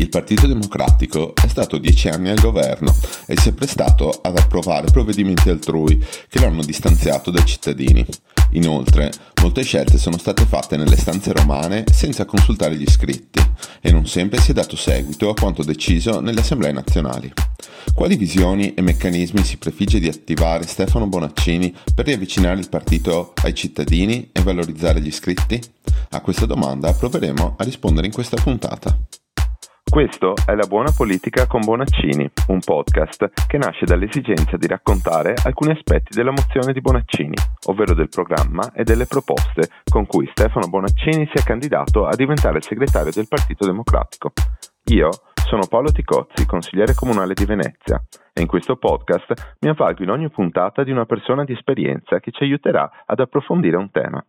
Il Partito Democratico è stato dieci anni al governo e si è prestato ad approvare provvedimenti altrui che lo hanno distanziato dai cittadini. Inoltre, molte scelte sono state fatte nelle stanze romane senza consultare gli iscritti e non sempre si è dato seguito a quanto deciso nelle assemblee nazionali. Quali visioni e meccanismi si prefigge di attivare Stefano Bonaccini per riavvicinare il partito ai cittadini e valorizzare gli iscritti? A questa domanda proveremo a rispondere in questa puntata. Questo è La Buona Politica con Bonaccini, un podcast che nasce dall'esigenza di raccontare alcuni aspetti della mozione di Bonaccini, ovvero del programma e delle proposte con cui Stefano Bonaccini si è candidato a diventare segretario del Partito Democratico. Io sono Paolo Ticozzi, consigliere comunale di Venezia, e in questo podcast mi avvalgo in ogni puntata di una persona di esperienza che ci aiuterà ad approfondire un tema.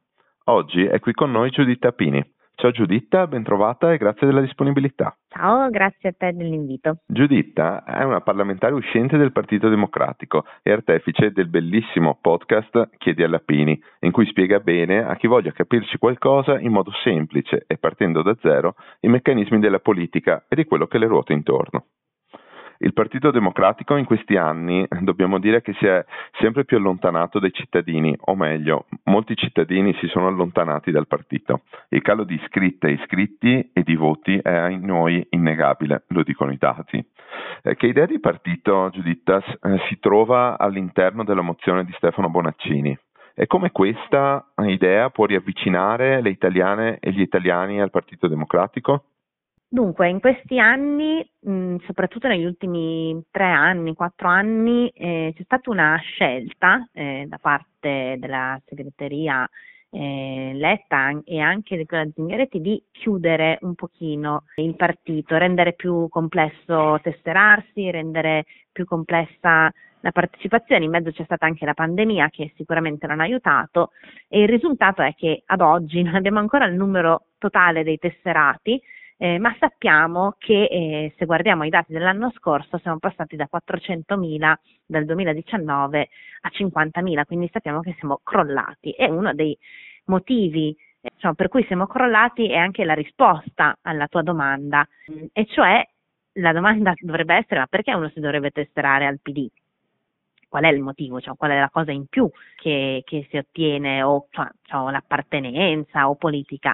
Oggi è qui con noi Giuditta Pini, Ciao Giuditta, ben trovata e grazie della disponibilità. Ciao, grazie a te dell'invito. Giuditta è una parlamentare uscente del Partito Democratico e artefice del bellissimo podcast Chiedi alla Pini, in cui spiega bene a chi voglia capirci qualcosa in modo semplice e partendo da zero i meccanismi della politica e di quello che le ruota intorno. Il Partito Democratico in questi anni dobbiamo dire che si è sempre più allontanato dai cittadini, o meglio, molti cittadini si sono allontanati dal partito. Il calo di iscritte iscritti e di voti è a noi innegabile, lo dicono i dati. Eh, che idea di partito, Giuditta, eh, si trova all'interno della mozione di Stefano Bonaccini? E come questa idea può riavvicinare le italiane e gli italiani al Partito Democratico? Dunque, in questi anni, mh, soprattutto negli ultimi tre anni, quattro anni, eh, c'è stata una scelta eh, da parte della segreteria eh, Letta e anche di quella Zingaretti di chiudere un pochino il partito, rendere più complesso tesserarsi, rendere più complessa la partecipazione, in mezzo c'è stata anche la pandemia che sicuramente non ha aiutato e il risultato è che ad oggi non abbiamo ancora il numero totale dei tesserati, eh, ma sappiamo che eh, se guardiamo i dati dell'anno scorso siamo passati da 400.000 dal 2019 a 50.000, quindi sappiamo che siamo crollati e uno dei motivi diciamo, per cui siamo crollati è anche la risposta alla tua domanda, e cioè la domanda dovrebbe essere ma perché uno si dovrebbe testerare al PD? Qual è il motivo, cioè, qual è la cosa in più che, che si ottiene o cioè, cioè, l'appartenenza o politica?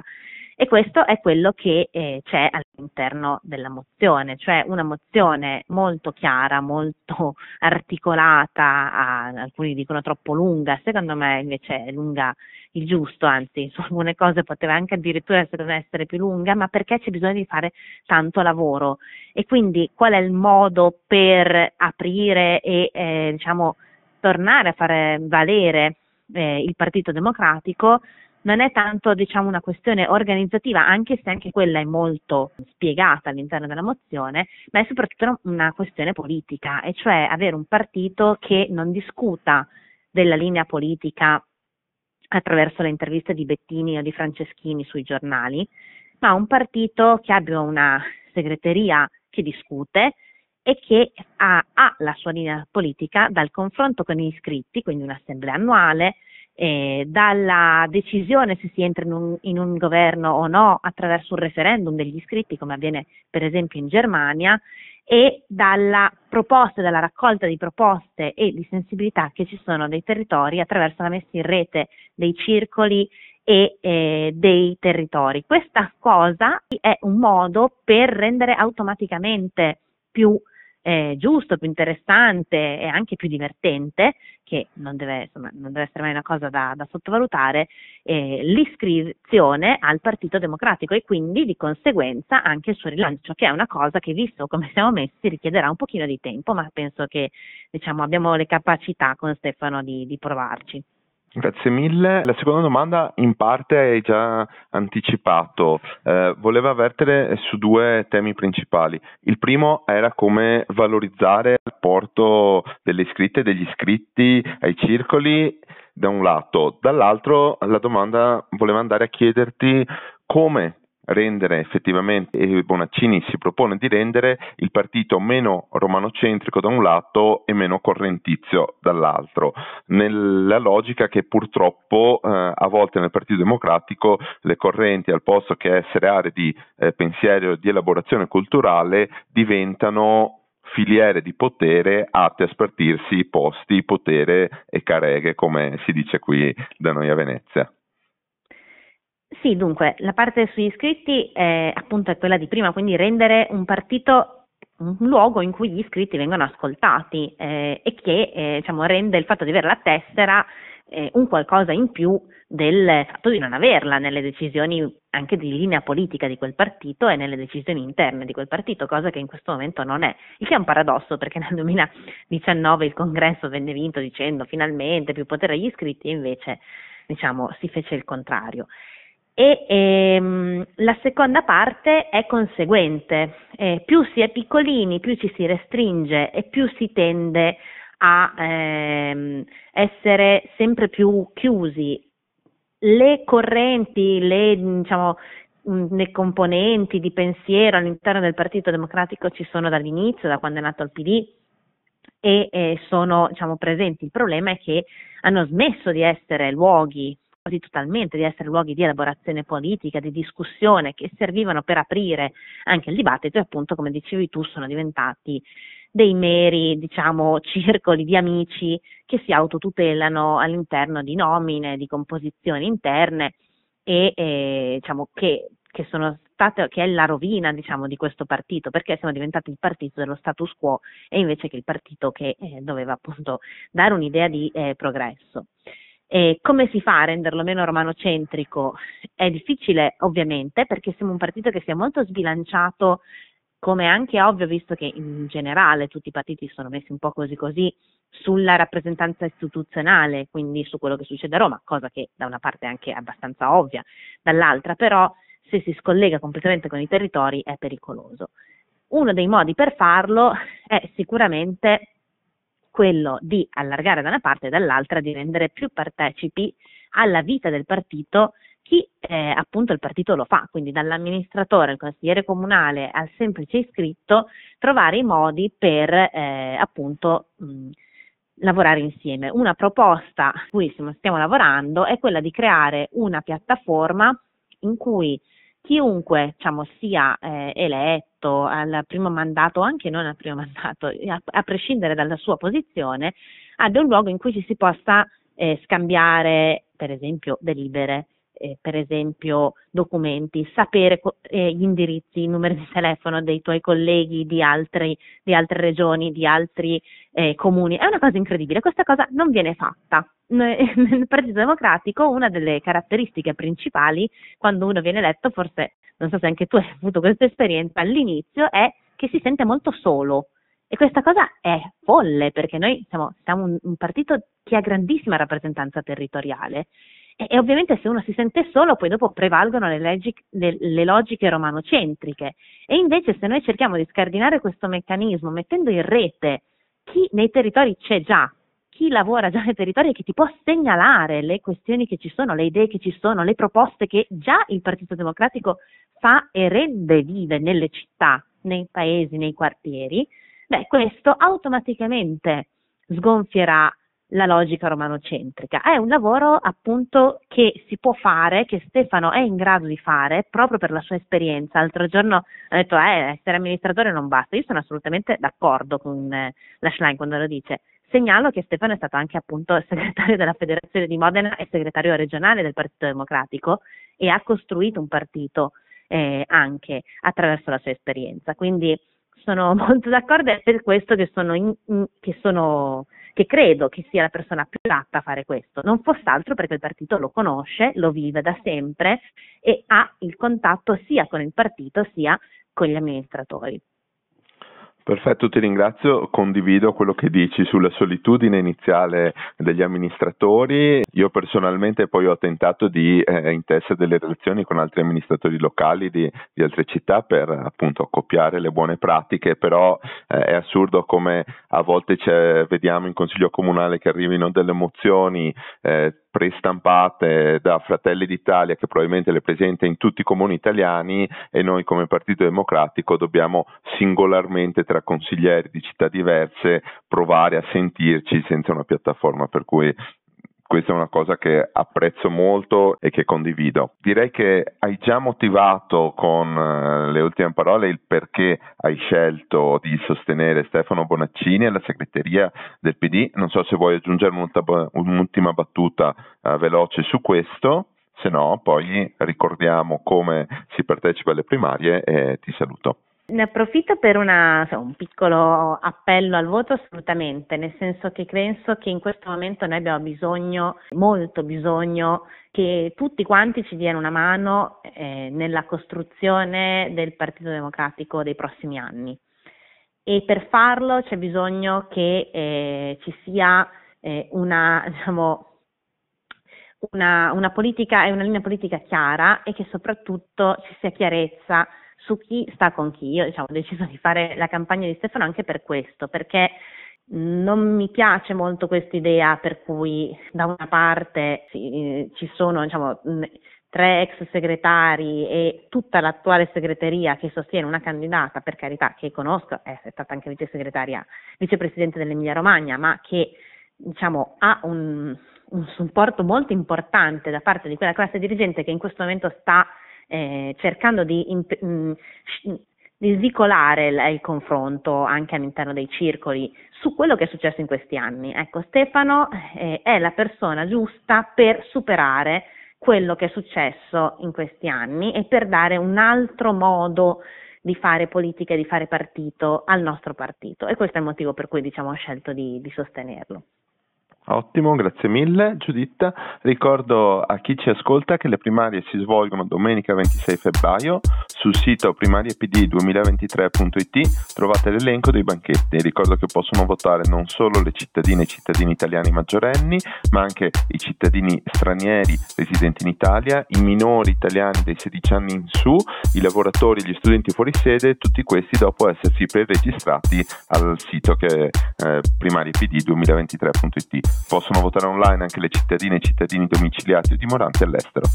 E questo è quello che eh, c'è all'interno della mozione, cioè una mozione molto chiara, molto articolata, a, alcuni dicono troppo lunga, secondo me invece è lunga il giusto, anzi su alcune cose poteva anche addirittura essere più lunga, ma perché c'è bisogno di fare tanto lavoro. E quindi qual è il modo per aprire e eh, diciamo tornare a fare valere eh, il Partito Democratico non è tanto diciamo, una questione organizzativa, anche se anche quella è molto spiegata all'interno della mozione, ma è soprattutto una questione politica, e cioè avere un partito che non discuta della linea politica attraverso le interviste di Bettini o di Franceschini sui giornali, ma un partito che abbia una segreteria che discute e che ha, ha la sua linea politica dal confronto con gli iscritti, quindi un'assemblea annuale, eh, dalla decisione se si entra in un, in un, governo o no attraverso un referendum degli iscritti, come avviene per esempio in Germania, e dalla proposta, dalla raccolta di proposte e di sensibilità che ci sono dei territori attraverso la messa in rete dei circoli e eh, dei territori. Questa cosa è un modo per rendere automaticamente più eh, giusto, più interessante e anche più divertente, che non deve, insomma, non deve essere mai una cosa da, da sottovalutare, eh, l'iscrizione al Partito Democratico e quindi di conseguenza anche il suo rilancio, che è una cosa che visto come siamo messi richiederà un pochino di tempo, ma penso che diciamo, abbiamo le capacità con Stefano di, di provarci. Grazie mille. La seconda domanda in parte hai già anticipato, eh, voleva avvertere su due temi principali. Il primo era come valorizzare il porto delle iscritte e degli iscritti ai circoli da un lato, dall'altro la domanda voleva andare a chiederti come rendere effettivamente, e Bonaccini si propone di rendere il partito meno romanocentrico da un lato e meno correntizio dall'altro, nella logica che purtroppo eh, a volte nel Partito Democratico le correnti al posto che essere aree di eh, pensiero e di elaborazione culturale diventano filiere di potere atte a spartirsi posti, potere e careghe, come si dice qui da noi a Venezia. Sì, dunque, la parte sugli iscritti è appunto è quella di prima, quindi rendere un partito un luogo in cui gli iscritti vengono ascoltati eh, e che eh, diciamo, rende il fatto di avere la tessera eh, un qualcosa in più del fatto di non averla nelle decisioni anche di linea politica di quel partito e nelle decisioni interne di quel partito, cosa che in questo momento non è. Il che è un paradosso perché nel 2019 il congresso venne vinto dicendo finalmente più potere agli iscritti e invece diciamo, si fece il contrario. E ehm, la seconda parte è conseguente, eh, più si è piccolini, più ci si restringe e più si tende a ehm, essere sempre più chiusi. Le correnti, le, diciamo, le componenti di pensiero all'interno del Partito Democratico ci sono dall'inizio, da quando è nato il PD, e sono diciamo, presenti. Il problema è che hanno smesso di essere luoghi totalmente di essere luoghi di elaborazione politica, di discussione che servivano per aprire anche il dibattito e appunto come dicevi tu sono diventati dei meri, diciamo, circoli di amici che si autotutelano all'interno di nomine, di composizioni interne e eh, diciamo che, che sono state, che è la rovina diciamo, di questo partito, perché siamo diventati il partito dello status quo e invece che il partito che eh, doveva appunto dare un'idea di eh, progresso. E come si fa a renderlo meno romanocentrico? È difficile ovviamente perché siamo un partito che sia molto sbilanciato, come anche ovvio visto che in generale tutti i partiti sono messi un po' così così sulla rappresentanza istituzionale, quindi su quello che succede a Roma, cosa che da una parte è anche abbastanza ovvia, dall'altra però se si scollega completamente con i territori è pericoloso. Uno dei modi per farlo è sicuramente quello di allargare da una parte e dall'altra, di rendere più partecipi alla vita del partito chi eh, appunto il partito lo fa, quindi dall'amministratore al consigliere comunale al semplice iscritto, trovare i modi per eh, appunto mh, lavorare insieme. Una proposta su cui stiamo lavorando è quella di creare una piattaforma in cui chiunque diciamo, sia eh, eletto al primo mandato anche non al primo mandato, a, a, prescindere dalla sua posizione, abbia un luogo in cui ci si possa eh, scambiare, per esempio, delibere, eh, per esempio documenti, sapere eh, gli indirizzi, i numeri di telefono dei tuoi colleghi di, altri, di altre regioni, di altri eh, comuni. È una cosa incredibile, questa cosa non viene fatta. Nel Partito Democratico una delle caratteristiche principali quando uno viene eletto, forse non so se anche tu hai avuto questa esperienza all'inizio, è che si sente molto solo. E questa cosa è folle perché noi siamo, siamo un, un partito che ha grandissima rappresentanza territoriale e, e, ovviamente se uno si sente solo, poi dopo prevalgono le, leggi, le, le logiche romanocentriche. E invece se noi cerchiamo di scardinare questo meccanismo mettendo in rete chi nei territori c'è già, chi lavora già nei territori e che ti può segnalare le questioni che ci sono, le idee che ci sono, le proposte che già il Partito Democratico fa e rende vive nelle città, nei paesi, nei quartieri, beh, questo automaticamente sgonfierà la logica romanocentrica. È un lavoro appunto che si può fare, che Stefano è in grado di fare proprio per la sua esperienza. L'altro giorno ha detto eh, essere amministratore non basta. Io sono assolutamente d'accordo con eh, la Schlein quando lo dice. Segnalo che Stefano è stato anche appunto segretario della Federazione di Modena e segretario regionale del Partito Democratico e ha costruito un partito eh, anche attraverso la sua esperienza. Quindi sono molto d'accordo e per questo che sono, in, in, che sono che credo che sia la persona più adatta a fare questo, non fosse altro perché il partito lo conosce, lo vive da sempre e ha il contatto sia con il partito sia con gli amministratori. Perfetto, ti ringrazio, condivido quello che dici sulla solitudine iniziale degli amministratori. Io personalmente poi ho tentato di eh, intessere delle relazioni con altri amministratori locali di, di altre città per appunto accoppiare le buone pratiche, però eh, è assurdo come a volte vediamo in consiglio comunale che arrivino delle mozioni eh, prestampate da Fratelli d'Italia che probabilmente le presenta in tutti i comuni italiani e noi come Partito Democratico dobbiamo singolarmente tra consiglieri di città diverse provare a sentirci senza una piattaforma per cui questa è una cosa che apprezzo molto e che condivido. Direi che hai già motivato con eh, le ultime parole il perché hai scelto di sostenere Stefano Bonaccini alla segreteria del PD. Non so se vuoi aggiungere un'ultima battuta uh, veloce su questo. Se no, poi ricordiamo come si partecipa alle primarie e ti saluto. Ne approfitto per una, un piccolo appello al voto assolutamente, nel senso che penso che in questo momento noi abbiamo bisogno, molto bisogno, che tutti quanti ci diano una mano eh, nella costruzione del Partito Democratico dei prossimi anni. E per farlo c'è bisogno che eh, ci sia eh, una, diciamo, una, una politica e una linea politica chiara e che soprattutto ci sia chiarezza su chi sta con chi. Io diciamo, ho deciso di fare la campagna di Stefano anche per questo, perché non mi piace molto questa idea per cui da una parte sì, ci sono diciamo, tre ex segretari e tutta l'attuale segreteria che sostiene una candidata, per carità, che conosco, è stata anche vice segretaria, vicepresidente dell'Emilia Romagna, ma che diciamo, ha un, un supporto molto importante da parte di quella classe dirigente che in questo momento sta eh, cercando di, imp- mh, mm, di svicolare il, il, confronto anche all'interno dei circoli su quello che è successo in questi anni. Ecco, Stefano eh, è la persona giusta per superare quello che è successo in questi anni e per dare un altro modo di fare politica e di fare partito al nostro partito e questo è il motivo per cui diciamo, ho scelto di, di sostenerlo. Ottimo, grazie mille Giuditta. Ricordo a chi ci ascolta che le primarie si svolgono domenica 26 febbraio sul sito primariepd2023.it trovate l'elenco dei banchetti. Ricordo che possono votare non solo le cittadine e cittadini italiani maggiorenni, ma anche i cittadini stranieri residenti in Italia, i minori italiani dai 16 anni in su, i lavoratori e gli studenti fuori sede, tutti questi dopo essersi preregistrati al sito che è eh, primariepd2023.it. Possono votare online anche le cittadine e cittadini domiciliati o dimoranti all'estero.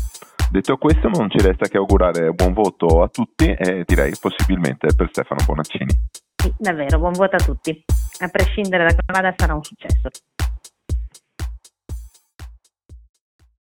Detto questo non ci resta che augurare buon voto a tutti e direi possibilmente per Stefano Bonaccini. Sì, davvero, buon voto a tutti. A prescindere da come vada sarà un successo.